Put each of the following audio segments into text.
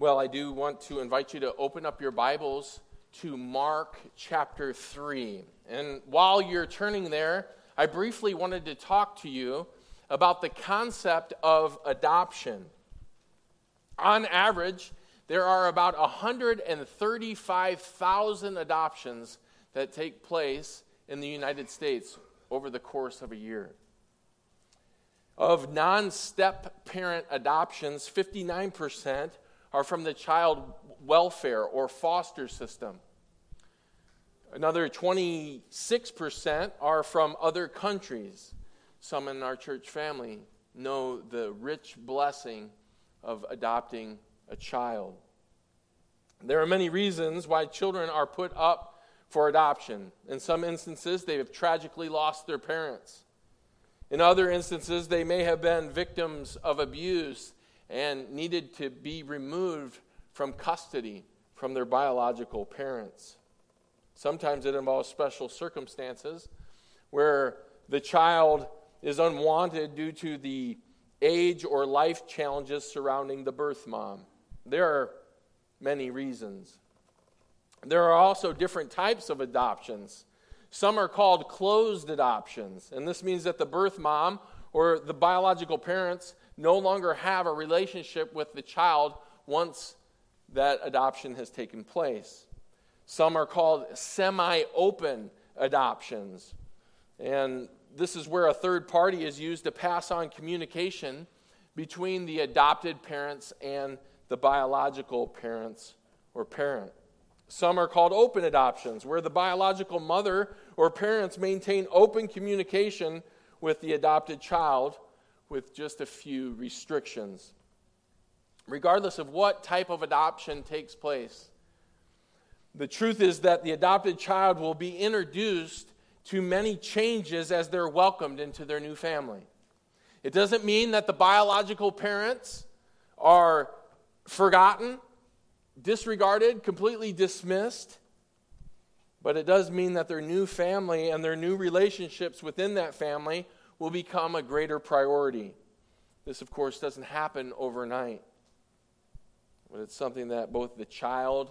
Well, I do want to invite you to open up your Bibles to Mark chapter 3. And while you're turning there, I briefly wanted to talk to you about the concept of adoption. On average, there are about 135,000 adoptions that take place in the United States over the course of a year. Of non step parent adoptions, 59% are from the child welfare or foster system. Another 26% are from other countries. Some in our church family know the rich blessing of adopting a child. There are many reasons why children are put up for adoption. In some instances, they have tragically lost their parents. In other instances, they may have been victims of abuse and needed to be removed from custody from their biological parents. Sometimes it involves special circumstances where the child is unwanted due to the age or life challenges surrounding the birth mom. There are many reasons. There are also different types of adoptions. Some are called closed adoptions, and this means that the birth mom or the biological parents no longer have a relationship with the child once that adoption has taken place. Some are called semi open adoptions. And this is where a third party is used to pass on communication between the adopted parents and the biological parents or parent. Some are called open adoptions, where the biological mother or parents maintain open communication with the adopted child with just a few restrictions. Regardless of what type of adoption takes place, the truth is that the adopted child will be introduced to many changes as they're welcomed into their new family. It doesn't mean that the biological parents are forgotten, disregarded, completely dismissed, but it does mean that their new family and their new relationships within that family will become a greater priority. This, of course, doesn't happen overnight, but it's something that both the child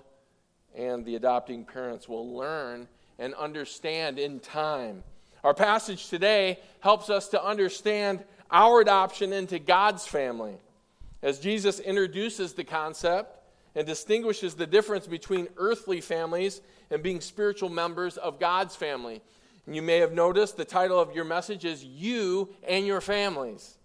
and the adopting parents will learn and understand in time. Our passage today helps us to understand our adoption into God's family. As Jesus introduces the concept and distinguishes the difference between earthly families and being spiritual members of God's family. You may have noticed the title of your message is You and Your Families.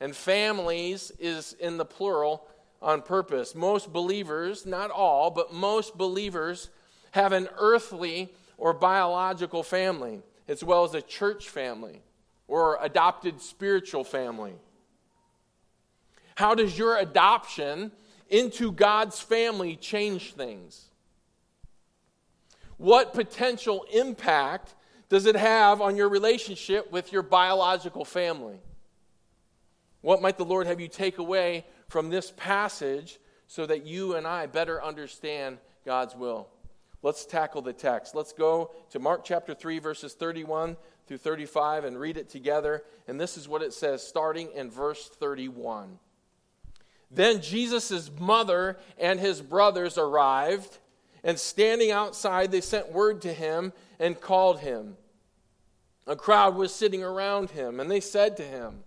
And families is in the plural on purpose. Most believers, not all, but most believers have an earthly or biological family, as well as a church family or adopted spiritual family. How does your adoption into God's family change things? What potential impact does it have on your relationship with your biological family? What might the Lord have you take away from this passage so that you and I better understand God's will? Let's tackle the text. Let's go to Mark chapter 3, verses 31 through 35, and read it together. And this is what it says, starting in verse 31. Then Jesus' mother and his brothers arrived, and standing outside, they sent word to him and called him. A crowd was sitting around him, and they said to him,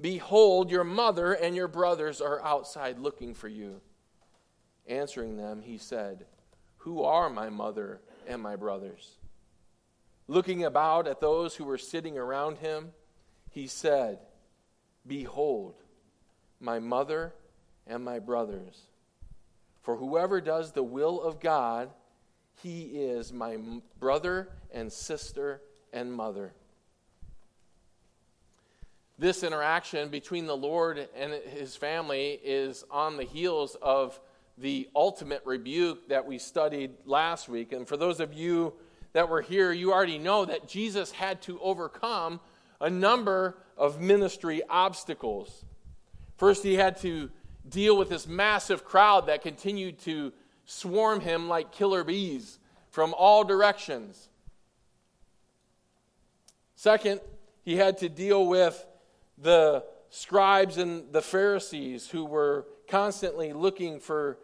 Behold, your mother and your brothers are outside looking for you. Answering them, he said, Who are my mother and my brothers? Looking about at those who were sitting around him, he said, Behold, my mother and my brothers. For whoever does the will of God, he is my brother and sister and mother. This interaction between the Lord and his family is on the heels of the ultimate rebuke that we studied last week. And for those of you that were here, you already know that Jesus had to overcome a number of ministry obstacles. First, he had to deal with this massive crowd that continued to swarm him like killer bees from all directions. Second, he had to deal with the scribes and the Pharisees who were constantly looking for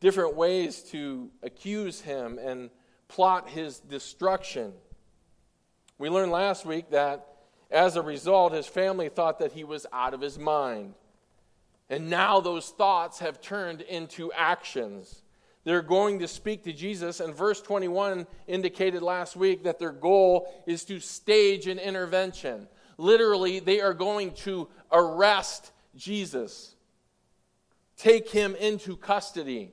different ways to accuse him and plot his destruction. We learned last week that as a result, his family thought that he was out of his mind. And now those thoughts have turned into actions. They're going to speak to Jesus, and verse 21 indicated last week that their goal is to stage an intervention. Literally, they are going to arrest Jesus, take him into custody.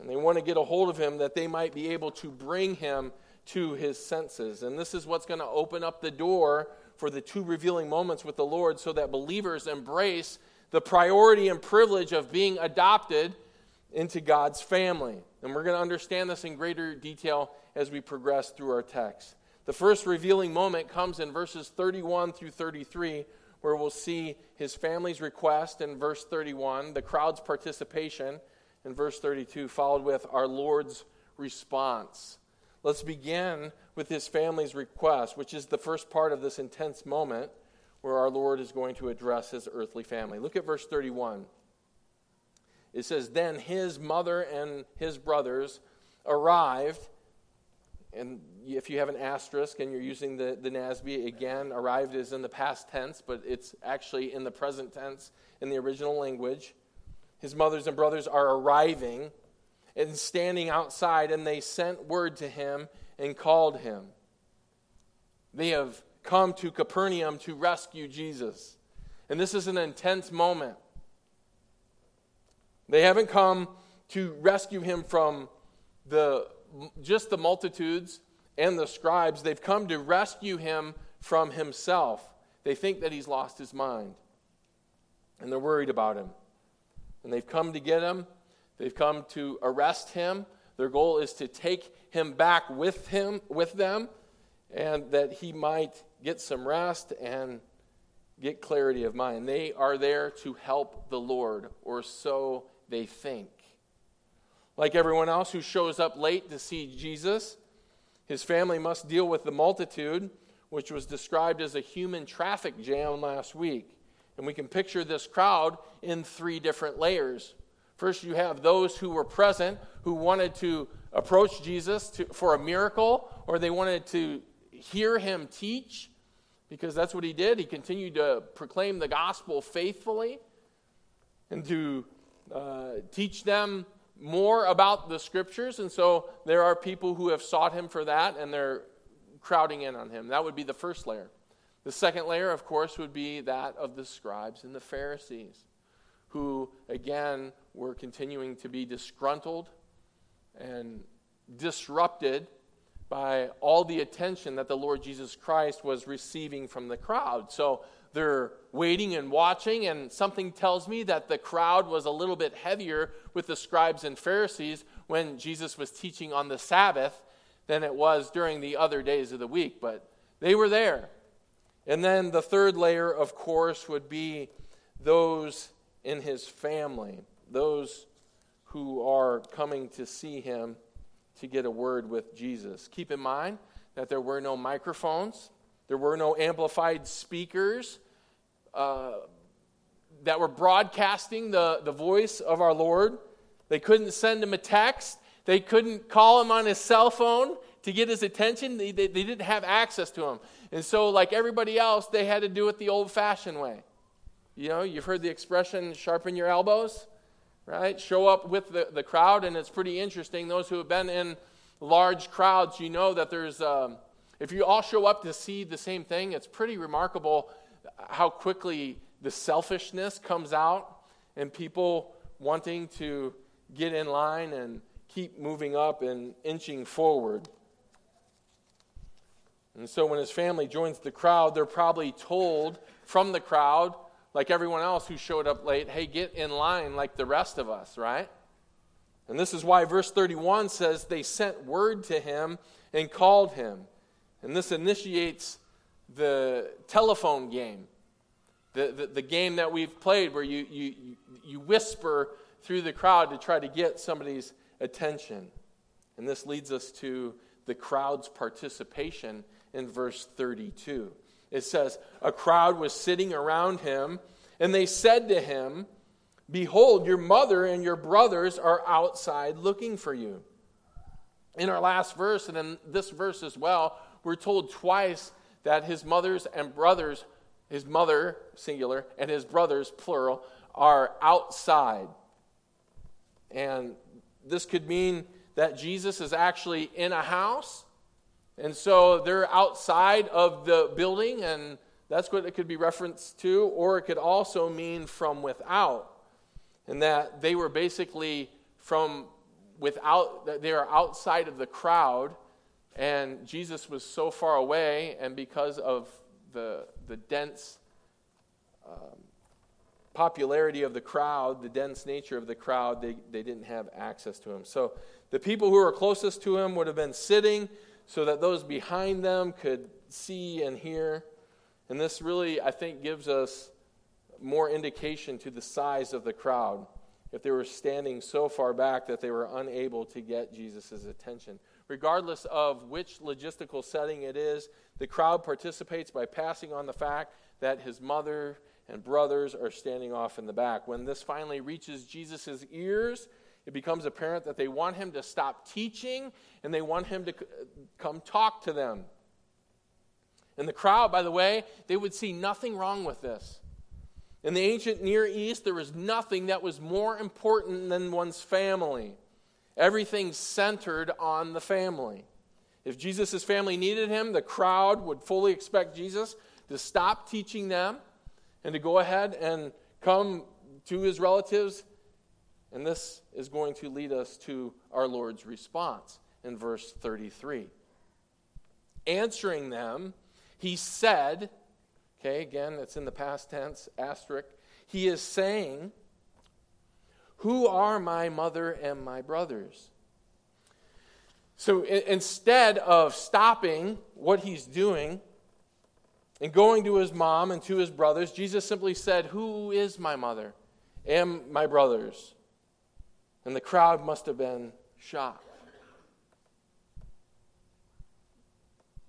And they want to get a hold of him that they might be able to bring him to his senses. And this is what's going to open up the door for the two revealing moments with the Lord so that believers embrace the priority and privilege of being adopted into God's family. And we're going to understand this in greater detail as we progress through our text. The first revealing moment comes in verses 31 through 33, where we'll see his family's request in verse 31, the crowd's participation in verse 32, followed with our Lord's response. Let's begin with his family's request, which is the first part of this intense moment where our Lord is going to address his earthly family. Look at verse 31. It says, Then his mother and his brothers arrived. And if you have an asterisk and you're using the, the NASB, again, arrived is in the past tense, but it's actually in the present tense in the original language. His mothers and brothers are arriving and standing outside, and they sent word to him and called him. They have come to Capernaum to rescue Jesus. And this is an intense moment. They haven't come to rescue him from the, just the multitudes and the scribes. They've come to rescue him from himself. They think that he's lost his mind. And they're worried about him. And they've come to get him They've come to arrest him. Their goal is to take him back with him with them and that he might get some rest and get clarity of mind. They are there to help the Lord, or so they think. Like everyone else who shows up late to see Jesus, his family must deal with the multitude, which was described as a human traffic jam last week. And we can picture this crowd in three different layers. First, you have those who were present who wanted to approach Jesus to, for a miracle, or they wanted to hear him teach, because that's what he did. He continued to proclaim the gospel faithfully and to uh, teach them more about the scriptures. And so there are people who have sought him for that, and they're crowding in on him. That would be the first layer. The second layer, of course, would be that of the scribes and the Pharisees, who, again, were continuing to be disgruntled and disrupted by all the attention that the Lord Jesus Christ was receiving from the crowd. So they're waiting and watching, and something tells me that the crowd was a little bit heavier with the scribes and Pharisees when Jesus was teaching on the Sabbath than it was during the other days of the week. But they were there. And then the third layer, of course, would be those in his family those who are coming to see him to get a word with Jesus. Keep in mind that there were no microphones, there were no amplified speakers uh, that were broadcasting the, the voice of our Lord. They couldn't send him a text, they couldn't call him on his cell phone to get his attention. They, they, they didn't have access to him. And so, like everybody else, they had to do it the old fashioned way. You know, you've heard the expression sharpen your elbows right? Show up with the, the crowd, and it's pretty interesting. Those who have been in large crowds, you know that there's, um, if you all show up to see the same thing, it's pretty remarkable how quickly the selfishness comes out and people wanting to get in line and keep moving up and inching forward. And so when his family joins the crowd, they're probably told from the crowd like everyone else who showed up late, hey, get in line like the rest of us, right? And this is why verse 31 says they sent word to him and called him. And this initiates the telephone game, the, the, the, game that we've played where you, you, you whisper through the crowd to try to get somebody's attention. And this leads us to the crowd's participation in verse 32. It says, A crowd was sitting around him, and they said to him, Behold, your mother and your brothers are outside looking for you. In our last verse, and in this verse as well, we're told twice that his mothers and brothers, his mother, singular, and his brothers, plural, are outside. And this could mean that Jesus is actually in a house. And so they're outside of the building, and that's what it could be referenced to. Or it could also mean from without, and that they were basically from without, that they are outside of the crowd, and Jesus was so far away, and because of the, the dense um, popularity of the crowd, the dense nature of the crowd, they, they didn't have access to him. So the people who were closest to him would have been sitting so that those behind them could see and hear. And this really, I think, gives us more indication to the size of the crowd if they were standing so far back that they were unable to get Jesus' attention. Regardless of which logistical setting it is, the crowd participates by passing on the fact that his mother and brothers are standing off in the back. When this finally reaches Jesus' ears, it becomes apparent that they want him to stop teaching and they want him to come talk to them. And the crowd, by the way, they would see nothing wrong with this. In the ancient Near East, there was nothing that was more important than one's family. Everything centered on the family. If Jesus' family needed him, the crowd would fully expect Jesus to stop teaching them and to go ahead and come to his relatives. And this is going to lead us to our Lord's response in verse 33. Answering them, he said, okay, again, it's in the past tense, asterisk. He is saying, Who are my mother and my brothers? So instead of stopping what he's doing, and going to his mom and to his brothers, Jesus simply said, Who is my mother and my brothers? And the crowd must have been shocked.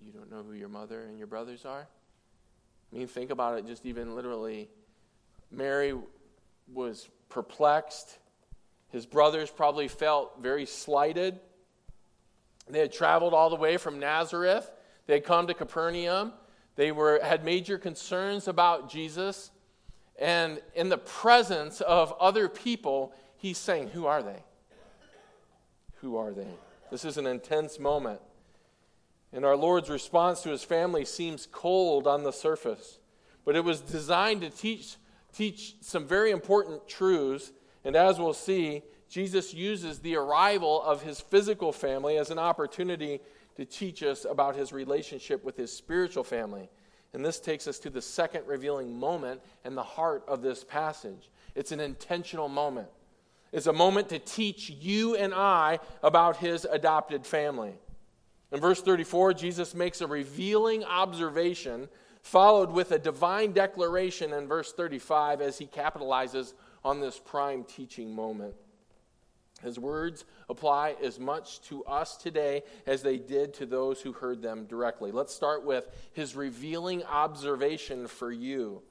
You don't know who your mother and your brothers are? I mean, think about it just even literally. Mary was perplexed. His brothers probably felt very slighted. They had traveled all the way from Nazareth, they had come to Capernaum. They were, had major concerns about Jesus. And in the presence of other people, he's saying, Who are they? Who are they? This is an intense moment. And our Lord's response to his family seems cold on the surface, but it was designed to teach, teach some very important truths. And as we'll see, Jesus uses the arrival of his physical family as an opportunity to teach us about his relationship with his spiritual family. And this takes us to the second revealing moment and the heart of this passage. It's an intentional moment. It's a moment to teach you and I about his adopted family. In verse 34, Jesus makes a revealing observation, followed with a divine declaration in verse 35 as he capitalizes on this prime teaching moment. His words apply as much to us today as they did to those who heard them directly. Let's start with his revealing observation for you.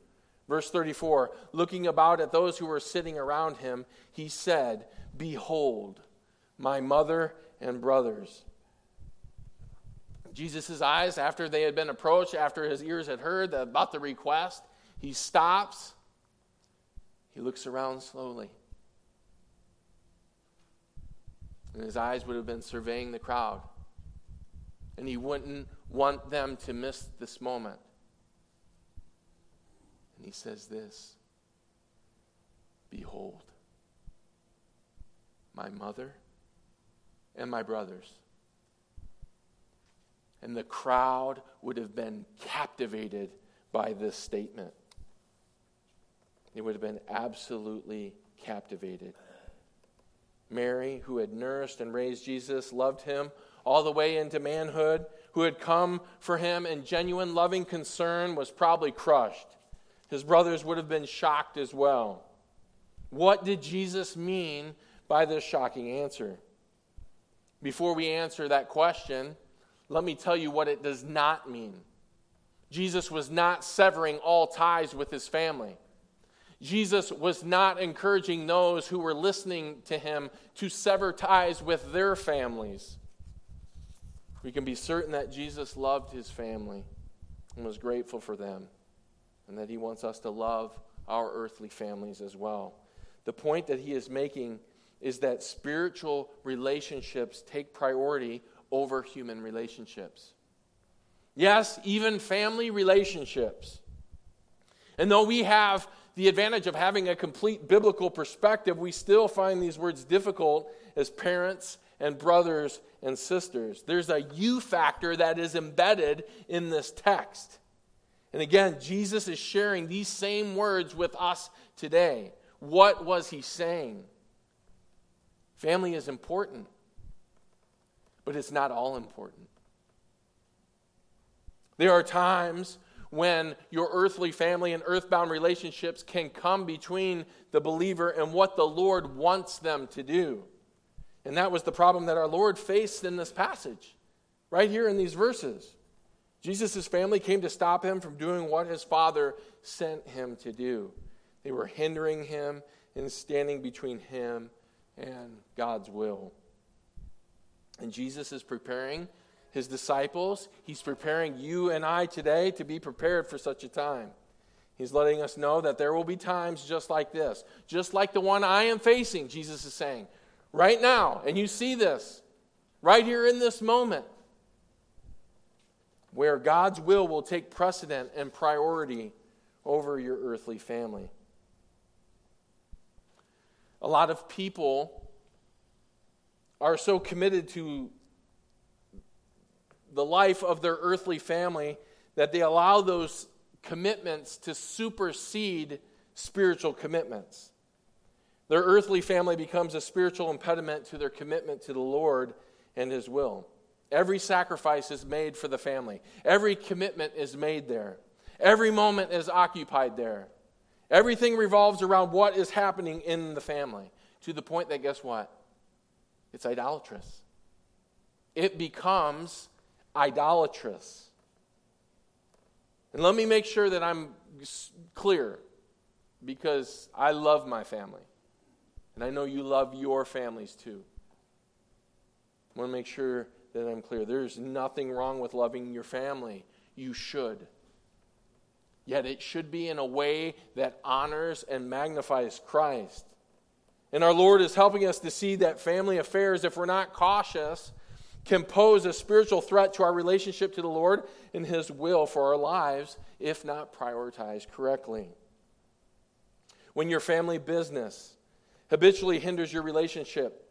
Verse 34 Looking about at those who were sitting around him, he said, Behold, my mother and brothers. Jesus' eyes, after they had been approached, after his ears had heard about the request, he stops. He looks around slowly. And his eyes would have been surveying the crowd. And he wouldn't want them to miss this moment. And he says this Behold, my mother and my brothers. And the crowd would have been captivated by this statement. They would have been absolutely captivated. Mary, who had nursed and raised Jesus, loved him all the way into manhood, who had come for him in genuine loving concern, was probably crushed. His brothers would have been shocked as well. What did Jesus mean by this shocking answer? Before we answer that question, let me tell you what it does not mean. Jesus was not severing all ties with his family. Jesus was not encouraging those who were listening to him to sever ties with their families. We can be certain that Jesus loved his family and was grateful for them, and that he wants us to love our earthly families as well. The point that he is making is that spiritual relationships take priority over human relationships. Yes, even family relationships. And though we have the advantage of having a complete biblical perspective, we still find these words difficult as parents and brothers and sisters. There's a you factor that is embedded in this text. And again, Jesus is sharing these same words with us today. What was he saying? Family is important, but it's not all important. There are times when your earthly family and earthbound relationships can come between the believer and what the Lord wants them to do. And that was the problem that our Lord faced in this passage, right here in these verses. Jesus' family came to stop him from doing what his father sent him to do. They were hindering him and standing between him and God's will. And Jesus is preparing his disciples. He's preparing you and I today to be prepared for such a time. He's letting us know that there will be times just like this, just like the one I am facing, Jesus is saying, right now. And you see this right here in this moment, where God's will will take precedent and priority over your earthly family. A lot of people are so committed to the life of their earthly family that they allow those commitments to supersede spiritual commitments. Their earthly family becomes a spiritual impediment to their commitment to the Lord and His will. Every sacrifice is made for the family, every commitment is made there, every moment is occupied there. Everything revolves around what is happening in the family to the point that, guess what? It's idolatrous. It becomes idolatrous. And let me make sure that I'm clear because I love my family. And I know you love your families too. I want to make sure that I'm clear. There's nothing wrong with loving your family. You should. Yet it should be in a way that honors and magnifies Christ. And our Lord is helping us to see that family affairs, if we're not cautious, can pose a spiritual threat to our relationship to the Lord and His will for our lives if not prioritized correctly. When your family business habitually hinders your relationship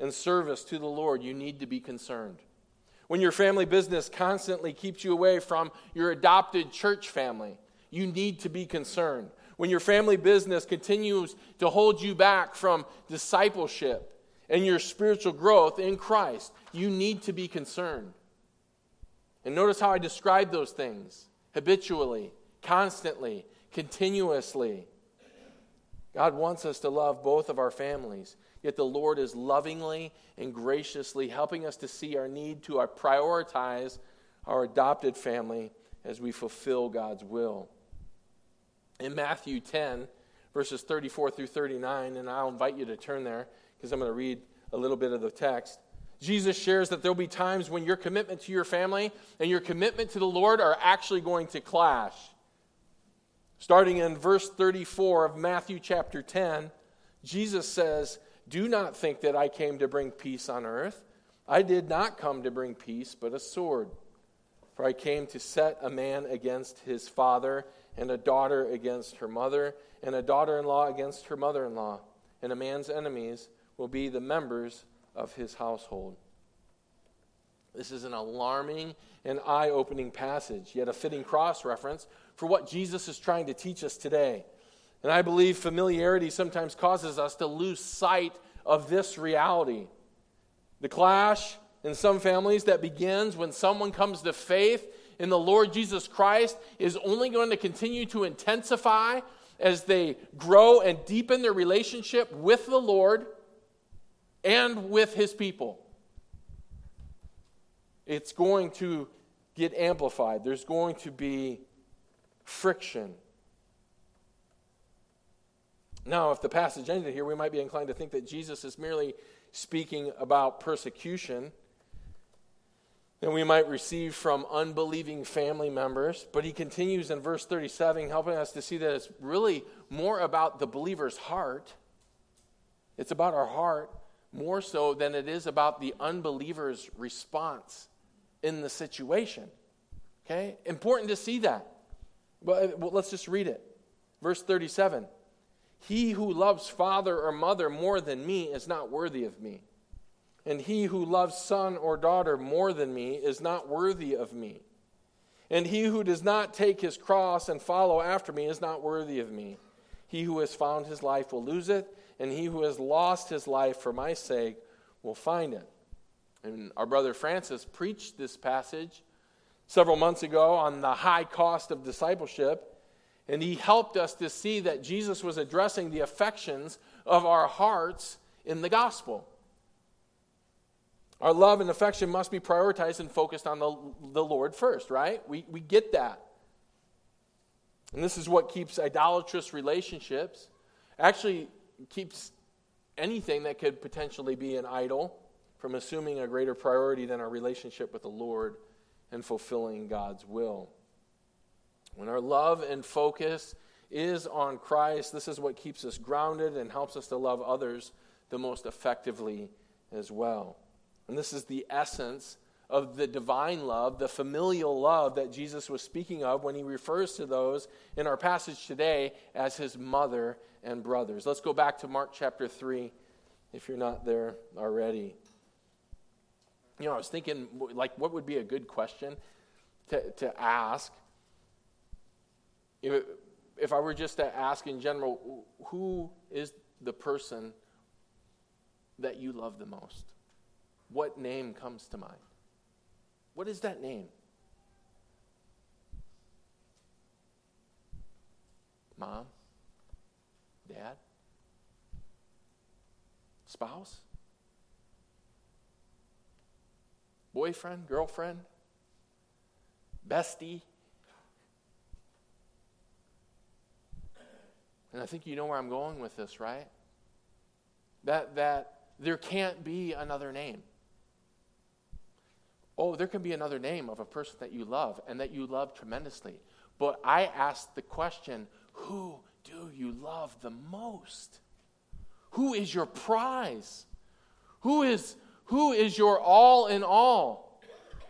and service to the Lord, you need to be concerned. When your family business constantly keeps you away from your adopted church family, you need to be concerned. When your family business continues to hold you back from discipleship and your spiritual growth in Christ, you need to be concerned. And notice how I describe those things habitually, constantly, continuously. God wants us to love both of our families, yet the Lord is lovingly and graciously helping us to see our need to prioritize our adopted family as we fulfill God's will. In Matthew 10, verses 34 through 39, and I'll invite you to turn there because I'm going to read a little bit of the text. Jesus shares that there'll be times when your commitment to your family and your commitment to the Lord are actually going to clash. Starting in verse 34 of Matthew chapter 10, Jesus says, Do not think that I came to bring peace on earth. I did not come to bring peace, but a sword. For I came to set a man against his father, and a daughter against her mother, and a daughter in law against her mother in law. And a man's enemies will be the members of his household. This is an alarming and eye opening passage, yet a fitting cross reference for what Jesus is trying to teach us today. And I believe familiarity sometimes causes us to lose sight of this reality. The clash in some families that begins when someone comes to faith in the Lord Jesus Christ is only going to continue to intensify as they grow and deepen their relationship with the Lord and with his people. It's going to get amplified. There's going to be friction. Now, if the passage ended here, we might be inclined to think that Jesus is merely speaking about persecution that we might receive from unbelieving family members. But he continues in verse 37, helping us to see that it's really more about the believer's heart. It's about our heart more so than it is about the unbeliever's response in the situation. Okay? Important to see that. But well, let's just read it. Verse 37 He who loves father or mother more than me is not worthy of me. And he who loves son or daughter more than me is not worthy of me. And he who does not take his cross and follow after me is not worthy of me. He who has found his life will lose it, and he who has lost his life for my sake will find it. And our brother Francis preached this passage several months ago on the high cost of discipleship. And he helped us to see that Jesus was addressing the affections of our hearts in the gospel. Our love and affection must be prioritized and focused on the, the Lord first, right? We, we get that. And this is what keeps idolatrous relationships, actually keeps anything that could potentially be an idol from assuming a greater priority than our relationship with the Lord and fulfilling God's will. When our love and focus is on Christ, this is what keeps us grounded and helps us to love others the most effectively as well. And this is the essence of the divine love, the familial love that Jesus was speaking of when he refers to those in our passage today as his mother and brothers. Let's go back to Mark chapter 3 if you're not there already. You know, I was thinking, like, what would be a good question to, to ask? If, if I were just to ask in general, who is the person that you love the most? What name comes to mind? What is that name? Mom? Dad? Spouse? boyfriend, girlfriend, bestie. And I think you know where I'm going with this, right? That, that there can't be another name. Oh, there can be another name of a person that you love and that you love tremendously. But I ask the question who do you love the most? Who is your prize? Who is who is your all in all?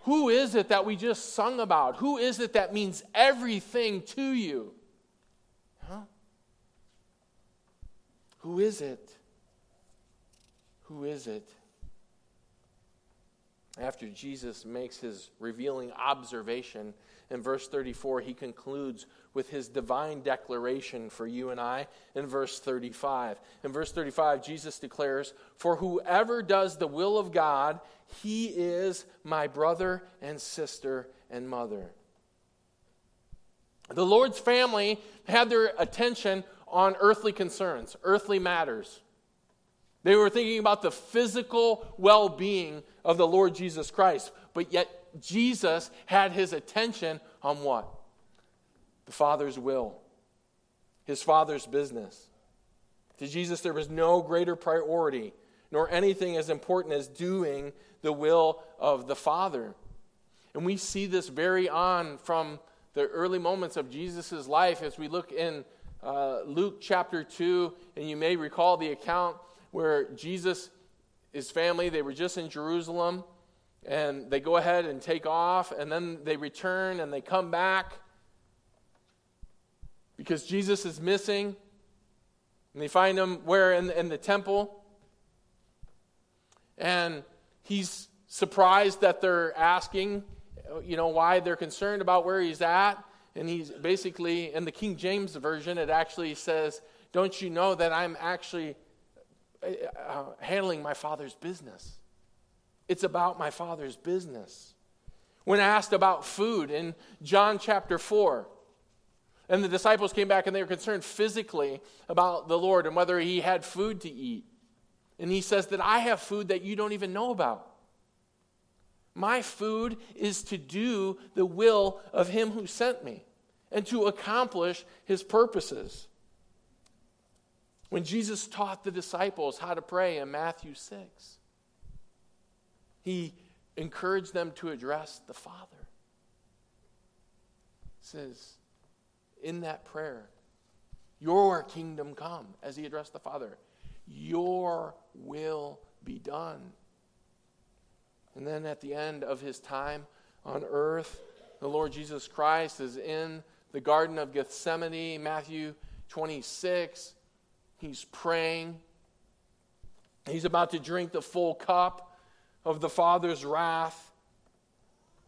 Who is it that we just sung about? Who is it that means everything to you? Who is it? Who is it? After Jesus makes his revealing observation in verse 34, he concludes with his divine declaration for you and I in verse 35. In verse 35, Jesus declares, For whoever does the will of God, he is my brother and sister and mother. The Lord's family had their attention on earthly concerns, earthly matters. They were thinking about the physical well being of the Lord Jesus Christ, but yet Jesus had his attention on what? The Father's will, his Father's business. To Jesus, there was no greater priority, nor anything as important as doing the will of the Father. And we see this very on from the early moments of Jesus' life as we look in uh, Luke chapter 2, and you may recall the account where Jesus, his family, they were just in Jerusalem and they go ahead and take off, and then they return and they come back because Jesus is missing. And they find him where? In, in the temple. And he's surprised that they're asking, you know, why they're concerned about where he's at. And he's basically, in the King James Version, it actually says, Don't you know that I'm actually uh, uh handling my father's business? It's about my Father's business. When asked about food in John chapter 4, and the disciples came back and they were concerned physically about the Lord and whether he had food to eat. And he says that I have food that you don't even know about. My food is to do the will of him who sent me and to accomplish his purposes. When Jesus taught the disciples how to pray in Matthew 6, he encouraged them to address the Father. He says, in that prayer, Your kingdom come, as he addressed the Father, Your will be done. And then at the end of his time on earth, the Lord Jesus Christ is in the Garden of Gethsemane, Matthew 26. He's praying. He's about to drink the full cup of the Father's wrath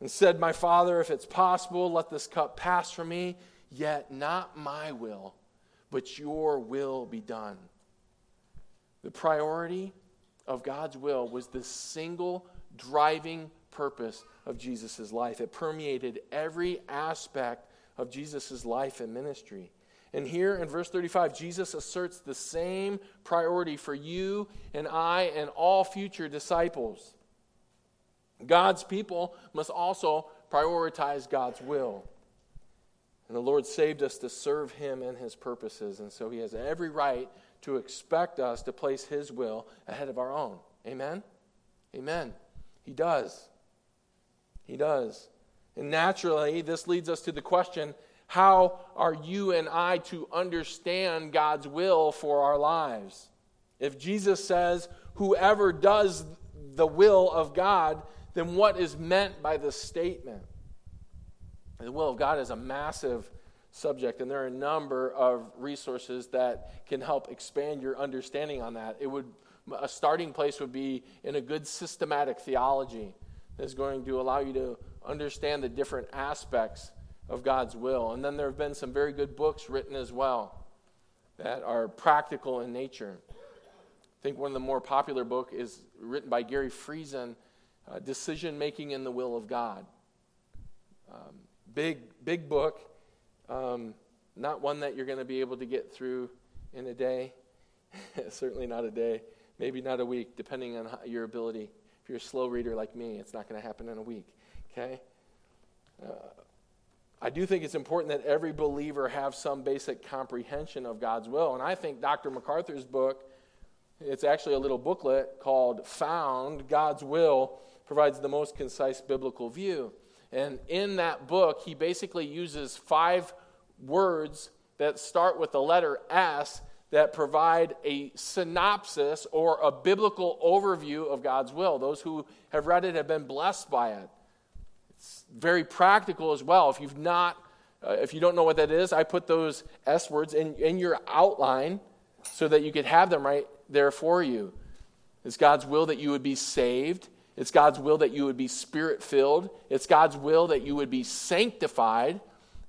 and said, My Father, if it's possible, let this cup pass from me, yet not my will, but your will be done. The priority of God's will was the single driving purpose of Jesus' life. It permeated every aspect of Jesus' life and ministry. And here in verse 35, Jesus asserts the same priority for you and I and all future disciples. God's people must also prioritize God's will. And the Lord saved us to serve Him and His purposes. And so He has every right to expect us to place His will ahead of our own. Amen? Amen. He does. He does. And naturally, this leads us to the question how are you and I to understand God's will for our lives? If Jesus says, whoever does the will of God, then what is meant by this statement? The will of God is a massive subject, and there are a number of resources that can help expand your understanding on that. It would a starting place would be in a good systematic theology that is going to allow you to understand the different aspects of God's will. And then there have been some very good books written as well that are practical in nature. I think one of the more popular book is written by Gary Friesen, uh, Decision Making in the Will of God. Um, big, big book. Um, not one that you're going to be able to get through in a day. Certainly not a day. Maybe not a week, depending on your ability. If you're a slow reader like me, it's not going to happen in a week. Okay? Uh, I do think it's important that every believer have some basic comprehension of God's will. And I think Dr. MacArthur's book, it's actually a little booklet called Found God's Will, provides the most concise biblical view. And in that book, he basically uses five words that start with the letter S that provide a synopsis or a biblical overview of God's will. Those who have read it have been blessed by it. Very practical as well. If you've not, uh, if you don't know what that is, I put those S words in, in your outline so that you could have them right there for you. It's God's will that you would be saved. It's God's will that you would be spirit filled. It's God's will that you would be sanctified.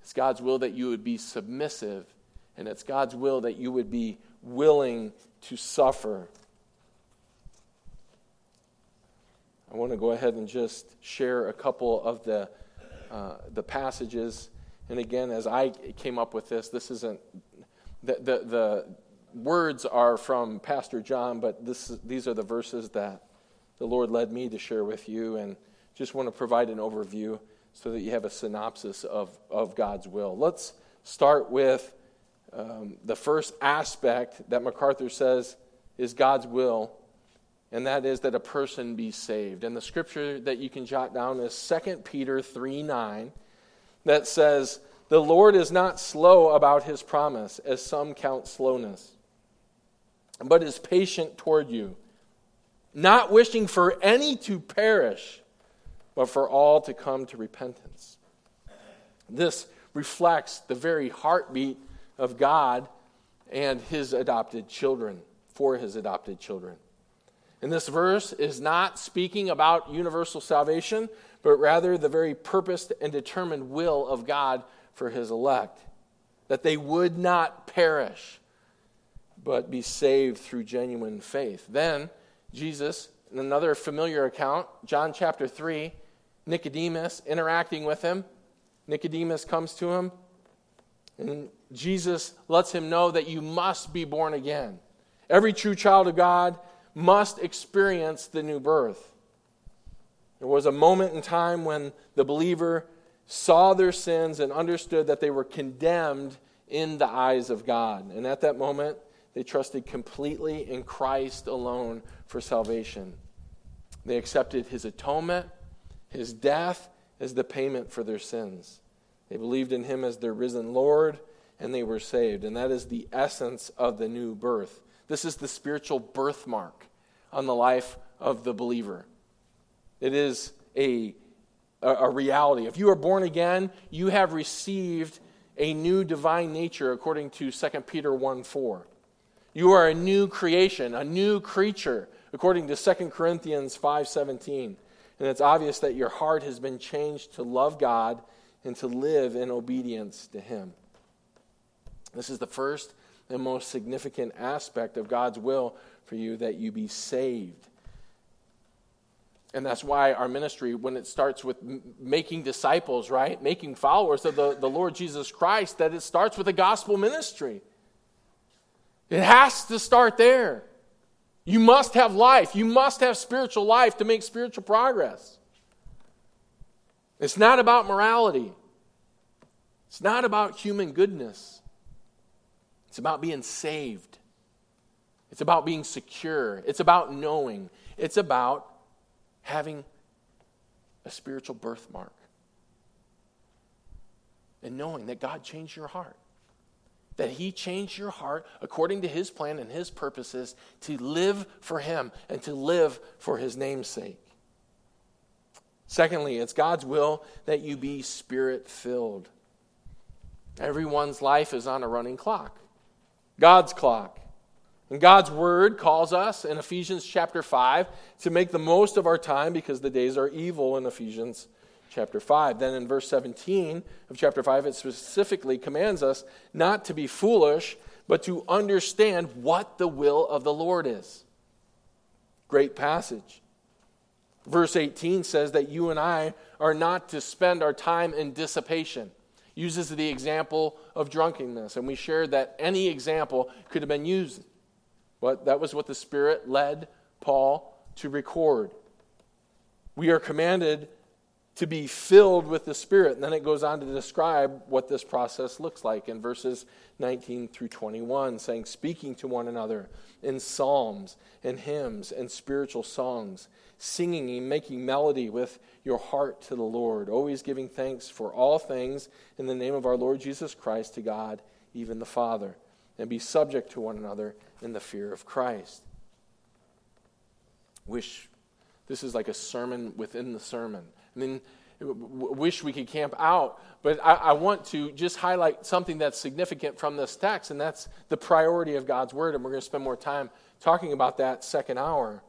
It's God's will that you would be submissive. And it's God's will that you would be willing to suffer. I want to go ahead and just share a couple of the, uh, the passages. And again, as I came up with this, this isn't, the, the, the words are from Pastor John, but this, these are the verses that the Lord led me to share with you. And just want to provide an overview so that you have a synopsis of, of God's will. Let's start with um, the first aspect that MacArthur says is God's will and that is that a person be saved. And the scripture that you can jot down is 2 Peter 3 9, that says, The Lord is not slow about his promise, as some count slowness, but is patient toward you, not wishing for any to perish, but for all to come to repentance. This reflects the very heartbeat of God and his adopted children, for his adopted children. And this verse is not speaking about universal salvation, but rather the very purposed and determined will of God for his elect. That they would not perish, but be saved through genuine faith. Then, Jesus, in another familiar account, John chapter 3, Nicodemus interacting with him. Nicodemus comes to him, and Jesus lets him know that you must be born again. Every true child of God must experience the new birth. There was a moment in time when the believer saw their sins and understood that they were condemned in the eyes of God. And at that moment, they trusted completely in Christ alone for salvation. They accepted his atonement, his death as the payment for their sins. They believed in him as their risen Lord, and they were saved. And that is the essence of the new birth. This is the spiritual birthmark on the life of the believer. It is a, a, reality. If you are born again, you have received a new divine nature according to 2 Peter 1 4. You are a new creation, a new creature, according to 2 Corinthians 5:17. And it's obvious that your heart has been changed to love God and to live in obedience to him. This is the first and most significant aspect of God's will for you that you be saved. And that's why our ministry, when it starts with making disciples, right? Making followers of the, the Lord Jesus Christ, that it starts with a gospel ministry. It has to start there. You must have life. You must have spiritual life to make spiritual progress. It's not about morality, it's not about human goodness. It's about being saved. It's about being secure. It's about knowing. It's about having a spiritual birthmark and knowing that God changed your heart that He changed your heart according to His plan and His purposes to live for Him and to live for His name's sake. Secondly, it's God's will that you be spirit filled. Everyone's life is on a running clock, God's clock. And God's word calls us in Ephesians chapter 5 to make the most of our time because the days are evil in Ephesians chapter 5. Then in verse 17 of chapter 5, it specifically commands us not to be foolish, but to understand what the will of the Lord is. Great passage. Verse 18 says that you and I are not to spend our time in dissipation. Uses the example of drunkenness, and we shared that any example could have been used. But that was what the Spirit led Paul to record. We are commanded to be filled with the Spirit. And then it goes on to describe what this process looks like in verses 19 through 21, saying, speaking to one another in psalms and hymns and spiritual songs, singing and making melody with your heart to the Lord, always giving thanks for all things in the name of our Lord Jesus Christ to God, even the Father, and be subject to one another in the fear of Christ. Wish this is like a sermon within the sermon. I mean, wish we could camp out, but I, I, want to just highlight something that's significant from this text, and that's the priority of God's Word. And we're going to spend more time talking about that second hour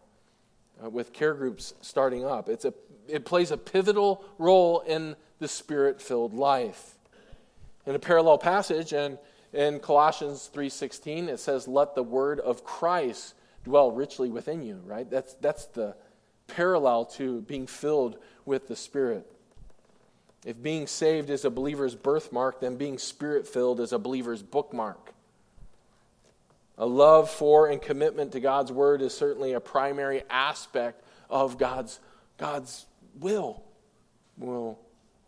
uh, with care groups starting up. It's a, it plays a pivotal role in the spirit filled life. In a parallel passage, and in Colossians 3:16, it says, "Let the word of Christ dwell richly within you." Right? That's that's the parallel to being filled with the Spirit. If being saved is a believer's birthmark, then being spirit filled is a believer's bookmark. A love for and commitment to God's word is certainly a primary aspect of God's, God's will. Well,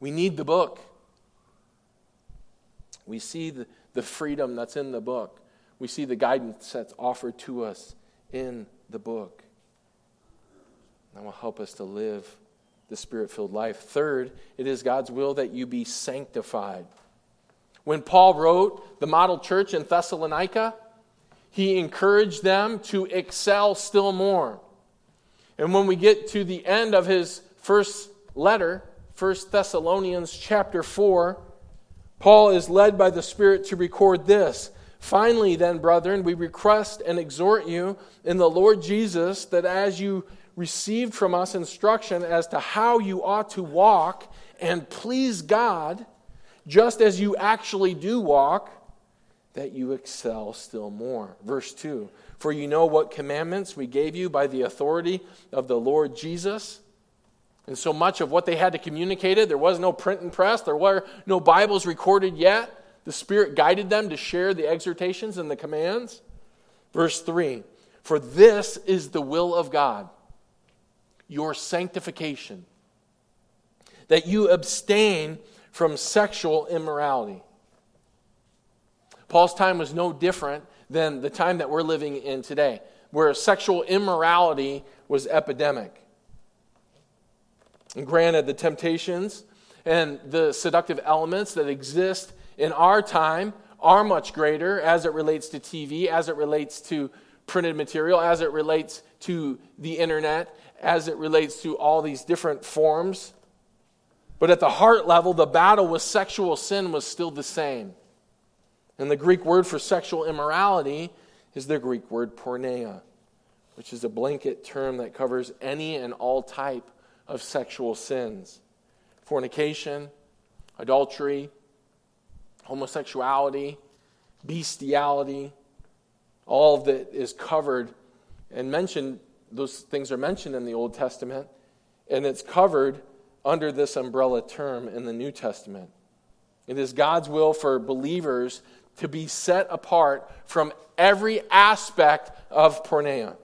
we need the book. We see the, the freedom that's in the book. We see the guidance that's offered to us in the book. That will help us to live the spirit filled life. Third, it is God's will that you be sanctified. When Paul wrote the model church in Thessalonica, he encouraged them to excel still more. And when we get to the end of his first letter, 1 Thessalonians chapter 4, Paul is led by the Spirit to record this. Finally, then, brethren, we request and exhort you in the Lord Jesus that as you received from us instruction as to how you ought to walk and please God, just as you actually do walk, that you excel still more. Verse 2 For you know what commandments we gave you by the authority of the Lord Jesus. And so much of what they had to communicate it, there was no print and press, there were no Bibles recorded yet. The Spirit guided them to share the exhortations and the commands. Verse 3 For this is the will of God your sanctification, that you abstain from sexual immorality. Paul's time was no different than the time that we're living in today, where sexual immorality was epidemic. And granted, the temptations and the seductive elements that exist in our time are much greater as it relates to TV, as it relates to printed material, as it relates to the internet, as it relates to all these different forms. But at the heart level, the battle with sexual sin was still the same. And the Greek word for sexual immorality is the Greek word porneia, which is a blanket term that covers any and all type of sexual sins fornication, adultery, homosexuality, bestiality, all of that is covered and mentioned, those things are mentioned in the Old Testament, and it's covered under this umbrella term in the New Testament. It is God's will for believers to be set apart from every aspect of porneia,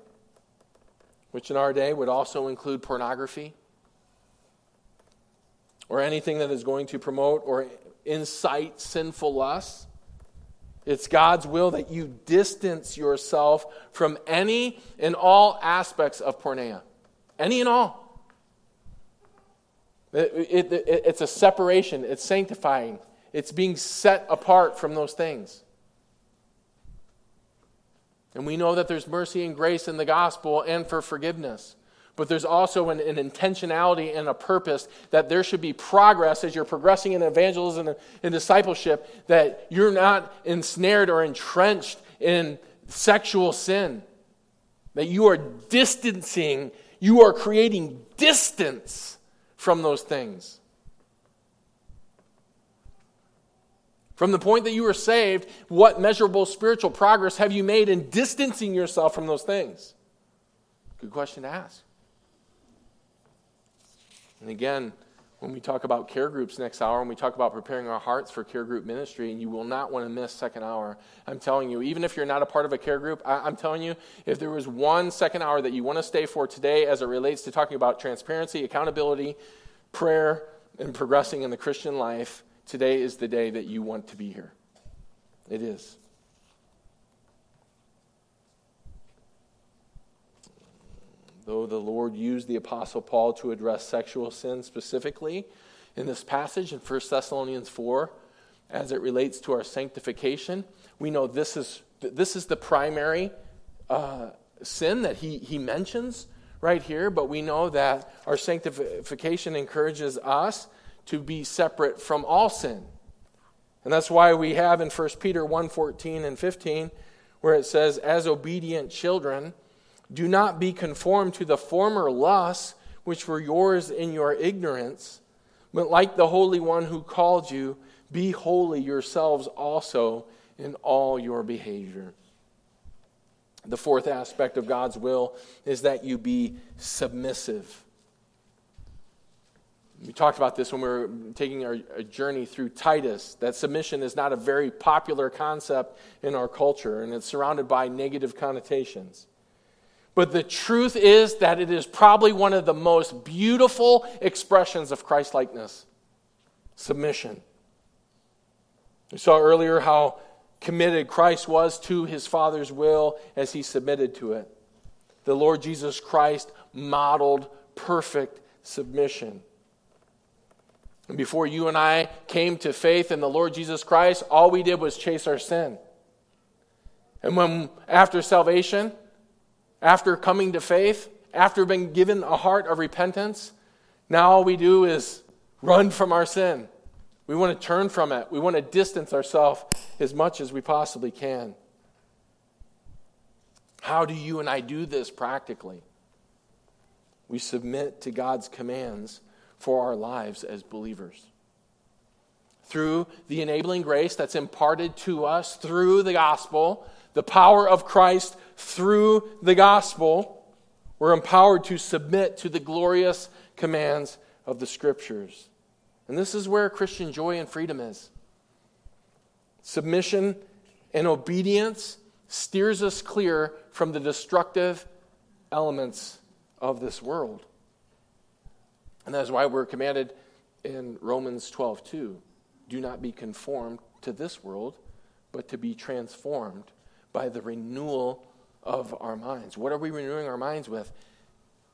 which in our day would also include pornography or anything that is going to promote or incite sinful lusts. It's God's will that you distance yourself from any and all aspects of porneia. Any and all. It, it, it, it's a separation, it's sanctifying, it's being set apart from those things. And we know that there's mercy and grace in the gospel and for forgiveness. But there's also an, an, intentionality and a purpose that there should be progress as you're progressing in evangelism and in discipleship, that you're not ensnared or entrenched in sexual sin. That you are distancing, you are creating distance from those things. From the point that you were saved, what measurable spiritual progress have you made in distancing yourself from those things? Good question to ask. And again, when we talk about care groups next hour, and we talk about preparing our hearts for care group ministry, and you will not want to miss second hour. I'm telling you, even if you're not a part of a care group, I, am telling you, if there was one second hour that you want to stay for today as it relates to talking about transparency, accountability, prayer, and progressing in the Christian life, today is the day that you want to be here. It is. Though the Lord used the Apostle Paul to address sexual sin specifically in this passage in 1 Thessalonians 4, as it relates to our sanctification, we know this is, this is the primary uh, sin that he, he mentions right here, but we know that our sanctification encourages us to be separate from all sin. And that's why we have in 1 Peter 1 14 and 15, where it says, As obedient children, do not be conformed to the former lusts which were yours in your ignorance, but like the Holy One who called you, be holy yourselves also in all your behavior. The fourth aspect of God's will is that you be submissive. We talked about this when we were taking our journey through Titus, that submission is not a very popular concept in our culture, and it's surrounded by negative connotations. But the truth is that it is probably one of the most beautiful expressions of Christlikeness submission. We saw earlier how committed Christ was to his Father's will as he submitted to it. The Lord Jesus Christ modeled perfect submission. And before you and I came to faith in the Lord Jesus Christ, all we did was chase our sin. And when after salvation, after coming to faith, after being given a heart of repentance, now all we do is run from our sin. We want to turn from it. We want to distance ourselves as much as we possibly can. How do you and I do this practically? We submit to God's commands for our lives as believers. Through the enabling grace that's imparted to us through the gospel, the power of Christ through the gospel, we're empowered to submit to the glorious commands of the scriptures. And this is where Christian joy and freedom is. Submission and obedience steers us clear from the destructive elements of this world. And that's why we're commanded in Romans 12 2 do not be conformed to this world, but to be transformed by the renewal of our minds. What are we renewing our minds with?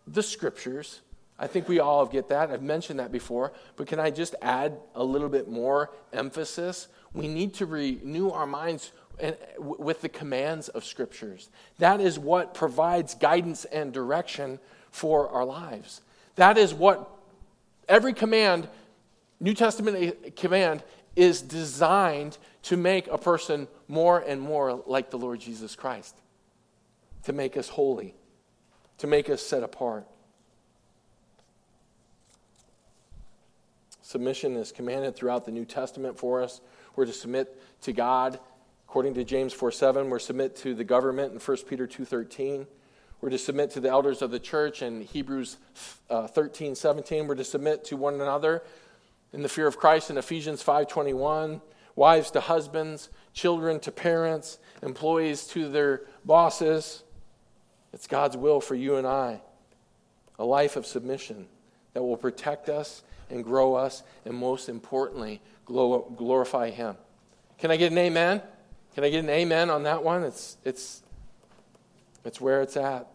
The scriptures. I think we all get that. I've mentioned that before. But can I just add a little bit more emphasis? We need to renew our minds with the commands of scriptures. That is what provides guidance and direction for our lives. That is what every command, New Testament command, is designed to make a person more and more like the Lord Jesus Christ, to make us holy, to make us set apart. Submission is commanded throughout the New Testament for us. We're to submit to God. According to James 4 7, we're submit to the government in 1 Peter 2 13. We're to submit to the elders of the church in Hebrews uh, 13 17. We're to submit to one another in the fear of Christ in Ephesians 5:21, wives to husbands, children to parents, employees to their bosses. It's God's will for you and I. A life of submission that will protect us and grow us and most importantly glorify him. Can I get an amen? Can I get an amen on that one? It's it's it's where it's at.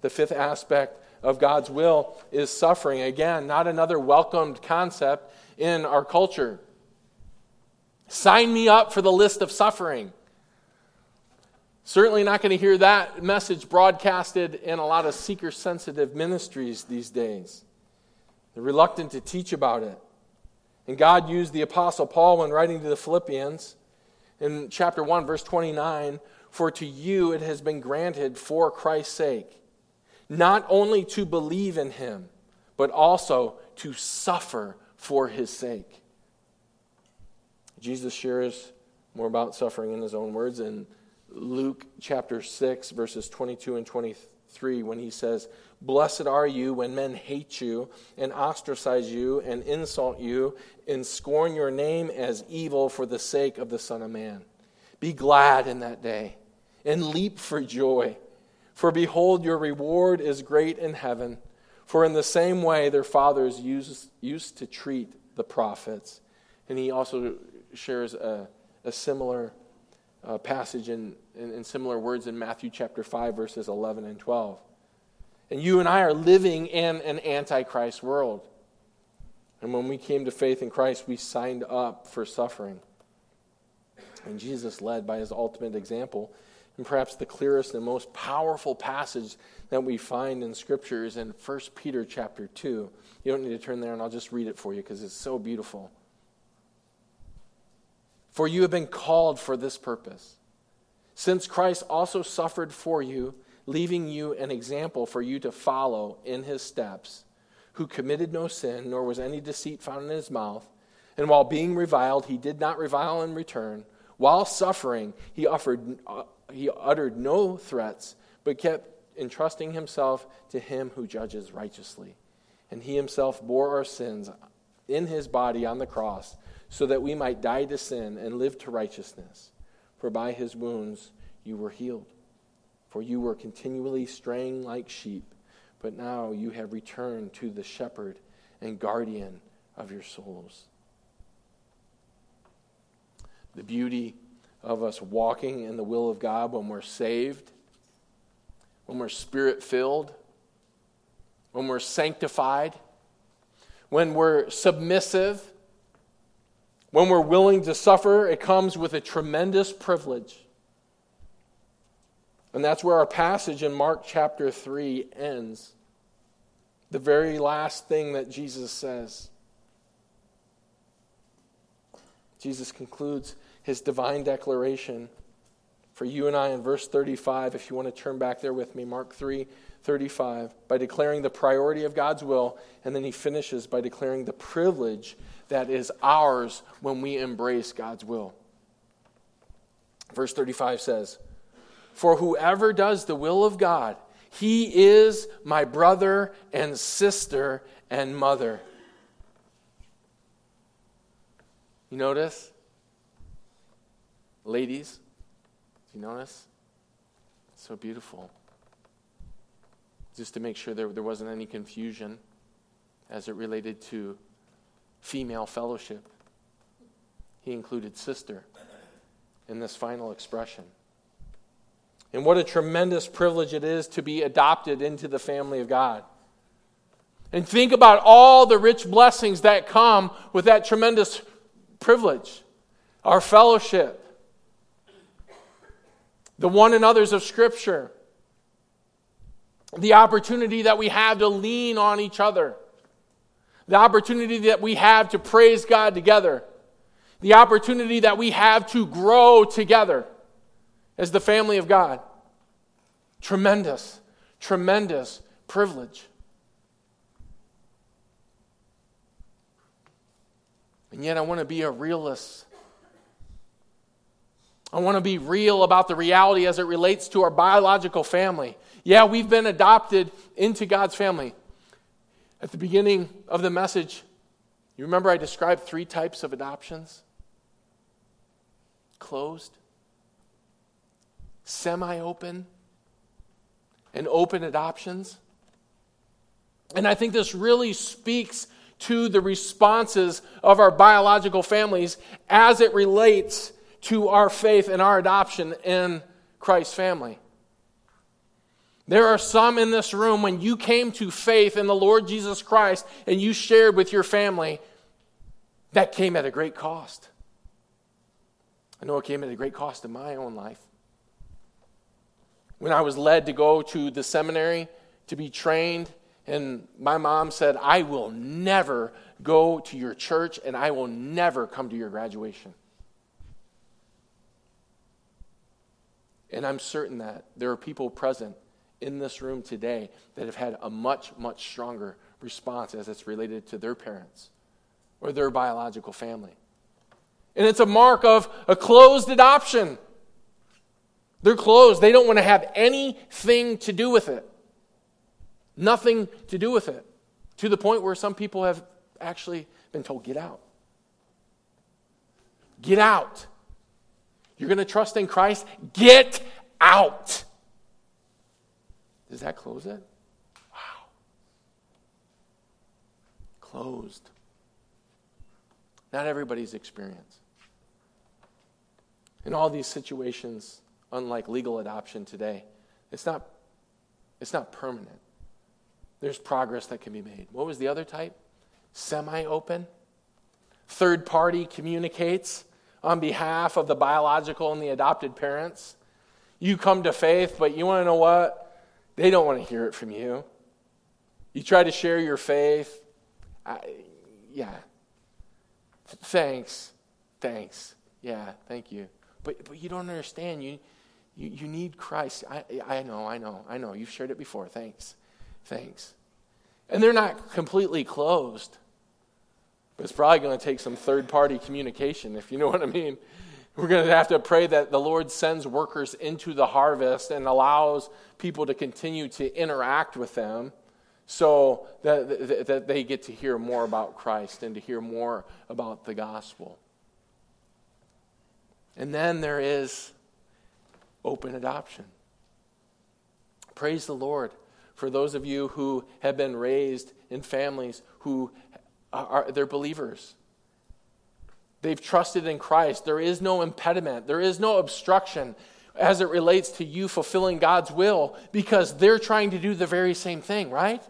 The fifth aspect of God's will is suffering. Again, not another welcomed concept in our culture. Sign me up for the list of suffering. Certainly not going to hear that message broadcasted in a lot of seeker sensitive ministries these days. They're reluctant to teach about it. And God used the Apostle Paul when writing to the Philippians in chapter 1, verse 29 For to you it has been granted for Christ's sake, not only to believe in him, but also to suffer for his sake. Jesus shares more about suffering in his own words in Luke chapter 6, verses 22 and 23, when he says, Blessed are you when men hate you and ostracize you and insult you and scorn your name as evil for the sake of the Son of Man. Be glad in that day and leap for joy. For behold, your reward is great in heaven. For in the same way their fathers used, used to treat the prophets. And he also shares a, a similar uh, passage in, in, in similar words in Matthew chapter 5, verses 11 and 12. And you and I are living in an antichrist world. And when we came to faith in Christ, we signed up for suffering. And Jesus led by his ultimate example. And perhaps the clearest and most powerful passage that we find in Scripture is in 1 Peter chapter 2. You don't need to turn there, and I'll just read it for you because it's so beautiful. For you have been called for this purpose, since Christ also suffered for you, leaving you an example for you to follow in his steps, who committed no sin, nor was any deceit found in his mouth. And while being reviled, he did not revile in return. While suffering, he, offered, uh, he uttered no threats, but kept entrusting himself to him who judges righteously. And he himself bore our sins in his body on the cross, so that we might die to sin and live to righteousness. For by his wounds you were healed. For you were continually straying like sheep, but now you have returned to the shepherd and guardian of your souls. The beauty of us walking in the will of God when we're saved when we're spirit filled, when we're sanctified, when we're submissive, when we're willing to suffer, it comes with a tremendous privilege. And that's where our passage in Mark chapter 3 ends. The very last thing that Jesus says. Jesus concludes his divine declaration for you and I in verse 35, if you want to turn back there with me, Mark 3 35, by declaring the priority of God's will, and then he finishes by declaring the privilege that is ours when we embrace God's will. Verse 35 says, For whoever does the will of God, he is my brother and sister and mother. You notice? Ladies, do you notice? So beautiful. Just to make sure there, there wasn't any confusion as it related to female fellowship. He included sister in this final expression. And what a tremendous privilege it is to be adopted into the family of God. And think about all the rich blessings that come with that tremendous privilege our fellowship, the one another's of Scripture, the opportunity that we have to lean on each other, the opportunity that we have to praise God together, the opportunity that we have to grow together as the family of God. Tremendous, tremendous privilege. And yet, I want to be a realist. I want to be real about the reality as it relates to our biological family. Yeah, we've been adopted into God's family. At the beginning of the message, you remember I described three types of adoptions closed, semi open, and open adoptions. And I think this really speaks to the responses of our biological families as it relates to our faith and our adoption in Christ's family. There are some in this room when you came to faith in the Lord Jesus Christ and you shared with your family, that came at a great cost. I know it came at a great cost in my own life. When I was led to go to the seminary to be trained and my mom said, I will never go to your church and I will never come to your graduation. And I'm certain that there are people present in this room today that have had a much, much stronger response as it's related to their parents or their biological family. And it's a mark of a closed adoption. They're closed, they don't want to have anything to do with it. Nothing to do with it. To the point where some people have actually been told, get out. Get out. You're going to trust in Christ? Get out. Does that close it? Wow. Closed. Not everybody's experience. In all these situations, unlike legal adoption today, it's not, it's not permanent there's progress that can be made. What was the other type? Semi open. Third party communicates on behalf of the biological and the adopted parents. You come to faith, but you want to know what? They don't want to hear it from you. You try to share your faith. I, yeah. Thanks. Thanks. Yeah, thank you. But, but you don't understand. You, you, you need Christ. I, I know, I know, I know. You've shared it before. Thanks. Thanks. And they're not completely closed. But it's probably going to take some third party communication, if you know what I mean. We're going to have to pray that the Lord sends workers into the harvest and allows people to continue to interact with them so that, that they get to hear more about Christ and to hear more about the gospel. And then there is open adoption. Praise the Lord for those of you who have been raised in families who are they're believers. They've trusted in Christ. There is no impediment. There is no obstruction as it relates to you fulfilling God's will because they're trying to do the very same thing, right?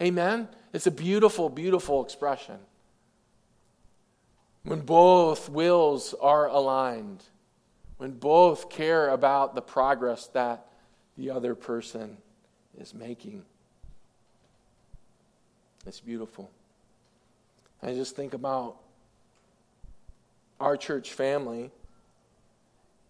Amen. It's a beautiful, beautiful expression. When both wills are aligned, when both care about the progress that the other person is making. It's beautiful. I just think about our church family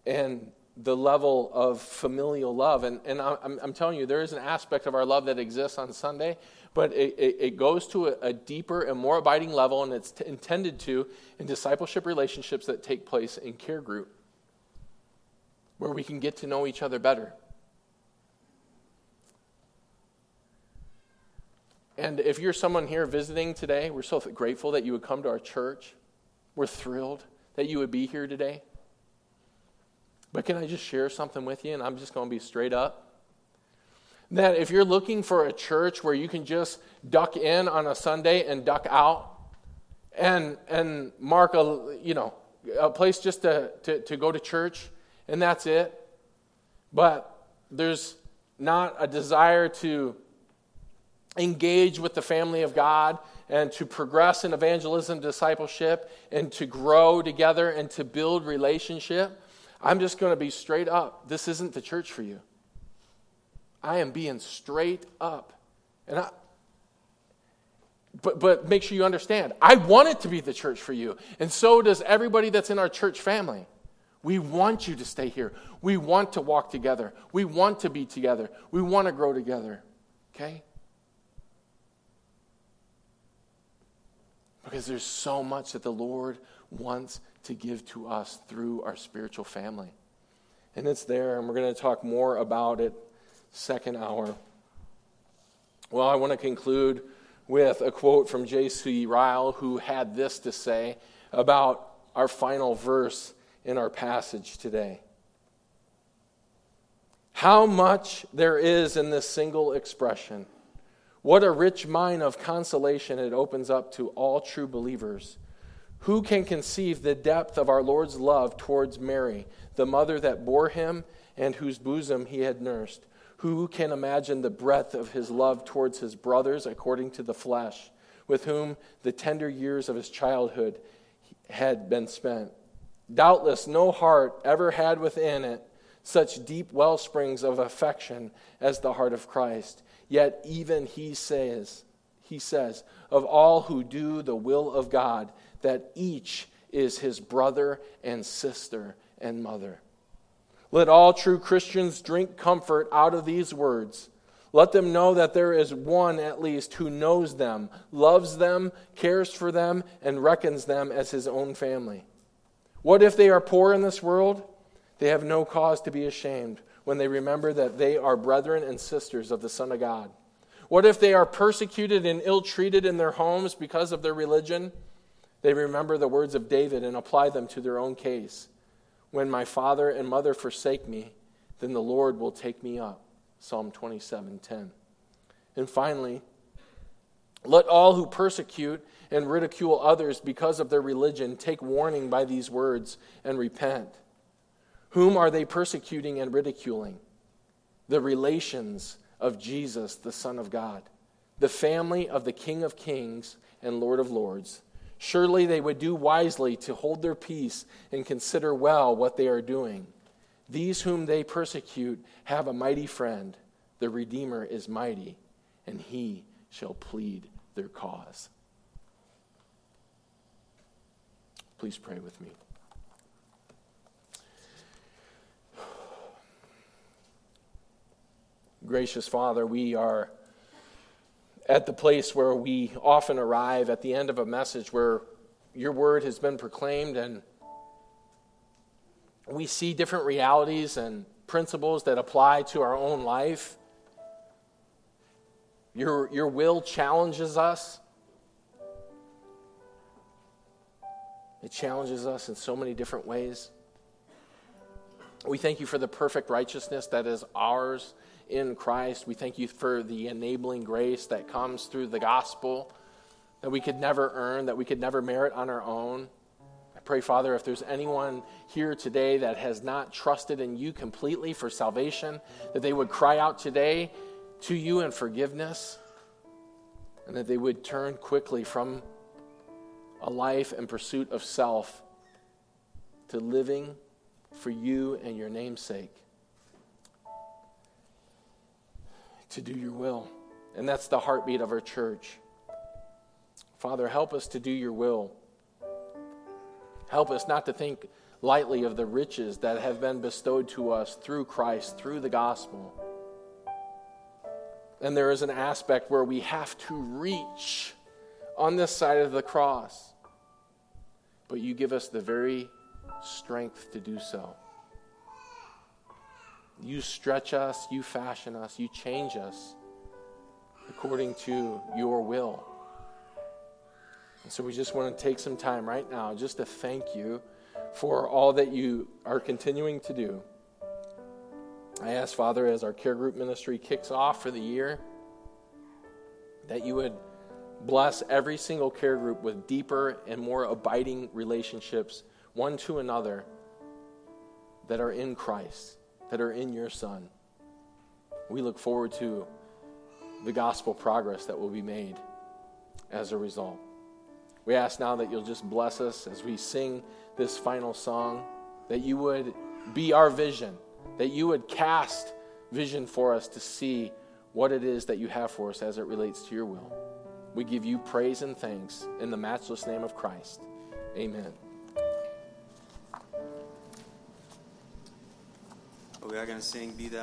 and the level of familial love. And, and I'm, I'm telling you, there is an aspect of our love that exists on Sunday, but it, it, it goes to a, a, deeper and more abiding level, and it's t- intended to in discipleship relationships that take place in care group, where we can get to know each other better. And if you're someone here visiting today, we're so grateful that you would come to our church. We're thrilled that you would be here today. But can I just share something with you? And I'm just going to be straight up. That if you're looking for a church where you can just duck in on a Sunday and duck out and, and mark a, you know, a place just to, to, to go to church and that's it. But there's not a desire to engage with the family of God and to progress in evangelism, discipleship, and to grow together and to build relationship, I'm just going to be straight up. This isn't the church for you. I am being straight up. And I, but, but make sure you understand, I want it to be the church for you. And so does everybody that's in our church family. We want you to stay here. We want to walk together. We want to be together. We want to grow together. Okay? Because there's so much that the Lord wants to give to us through our spiritual family. And it's there, and we're going to talk more about it second hour. Well, I want to conclude with a quote from J.C. Ryle, who had this to say about our final verse in our passage today. How much there is in this single expression. What a rich mine of consolation it opens up to all true believers. Who can conceive the depth of our Lord's love towards Mary, the mother that bore him and whose bosom he had nursed? Who can imagine the breadth of his love towards his brothers according to the flesh, with whom the tender years of his childhood had been spent? Doubtless, no heart ever had within it such deep well springs of affection as the heart of Christ. Yet even he says, he says, of all who do the will of God, that each is his brother and sister and mother. Let all true Christians drink comfort out of these words. Let them know that there is one at least who knows them, loves them, cares for them, and reckons them as his own family. What if they are poor in this world? They have no cause to be ashamed, when they remember that they are brethren and sisters of the Son of God? What if they are persecuted and ill treated in their homes because of their religion? They remember the words of David and apply them to their own case. When my father and mother forsake me, then the Lord will take me up. Psalm 27:10. And finally, let all who persecute and ridicule others because of their religion take warning by these words and repent. Whom are they persecuting and ridiculing? The relations of Jesus, the Son of God, the family of the King of Kings and Lord of Lords. Surely they would do wisely to hold their peace and consider well what they are doing. These whom they persecute have a mighty friend. The Redeemer is mighty, and he shall plead their cause. Please pray with me. Gracious Father, we are at the place where we often arrive at the end of a message where your word has been proclaimed and we see different realities and principles that apply to our own life. Your, your will challenges us. It challenges us in so many different ways. We thank you for the perfect righteousness that is ours in Christ. We thank you for the enabling grace that comes through the gospel that we could never earn, that we could never merit on our own. I pray, Father, if there's anyone here today that has not trusted in you completely for salvation, that they would cry out today to you in forgiveness, and that they would turn quickly from a life in pursuit of self to living for you and your name's sake. To do your will. And that's the heartbeat of our church. Father, help us to do your will. Help us not to think lightly of the riches that have been bestowed to us through Christ, through the gospel. And there is an aspect where we have to reach on this side of the cross. But you give us the very strength to do so. You stretch us, you fashion us, you change us according to your will. And so we just want to take some time right now just to thank you for all that you are continuing to do. I ask, Father, as our care group ministry kicks off for the year, that you would bless every single care group with deeper and more abiding relationships, one to another, that are in Christ that are in your Son. We look forward to the gospel progress that will be made as a result. We ask now that you'll just bless us as we sing this final song, that you would be our vision, that you would cast vision for us to see what it is that you have for us as it relates to your will. We give you praise and thanks in the matchless name of Christ. Amen. We are going to sing Be Thou.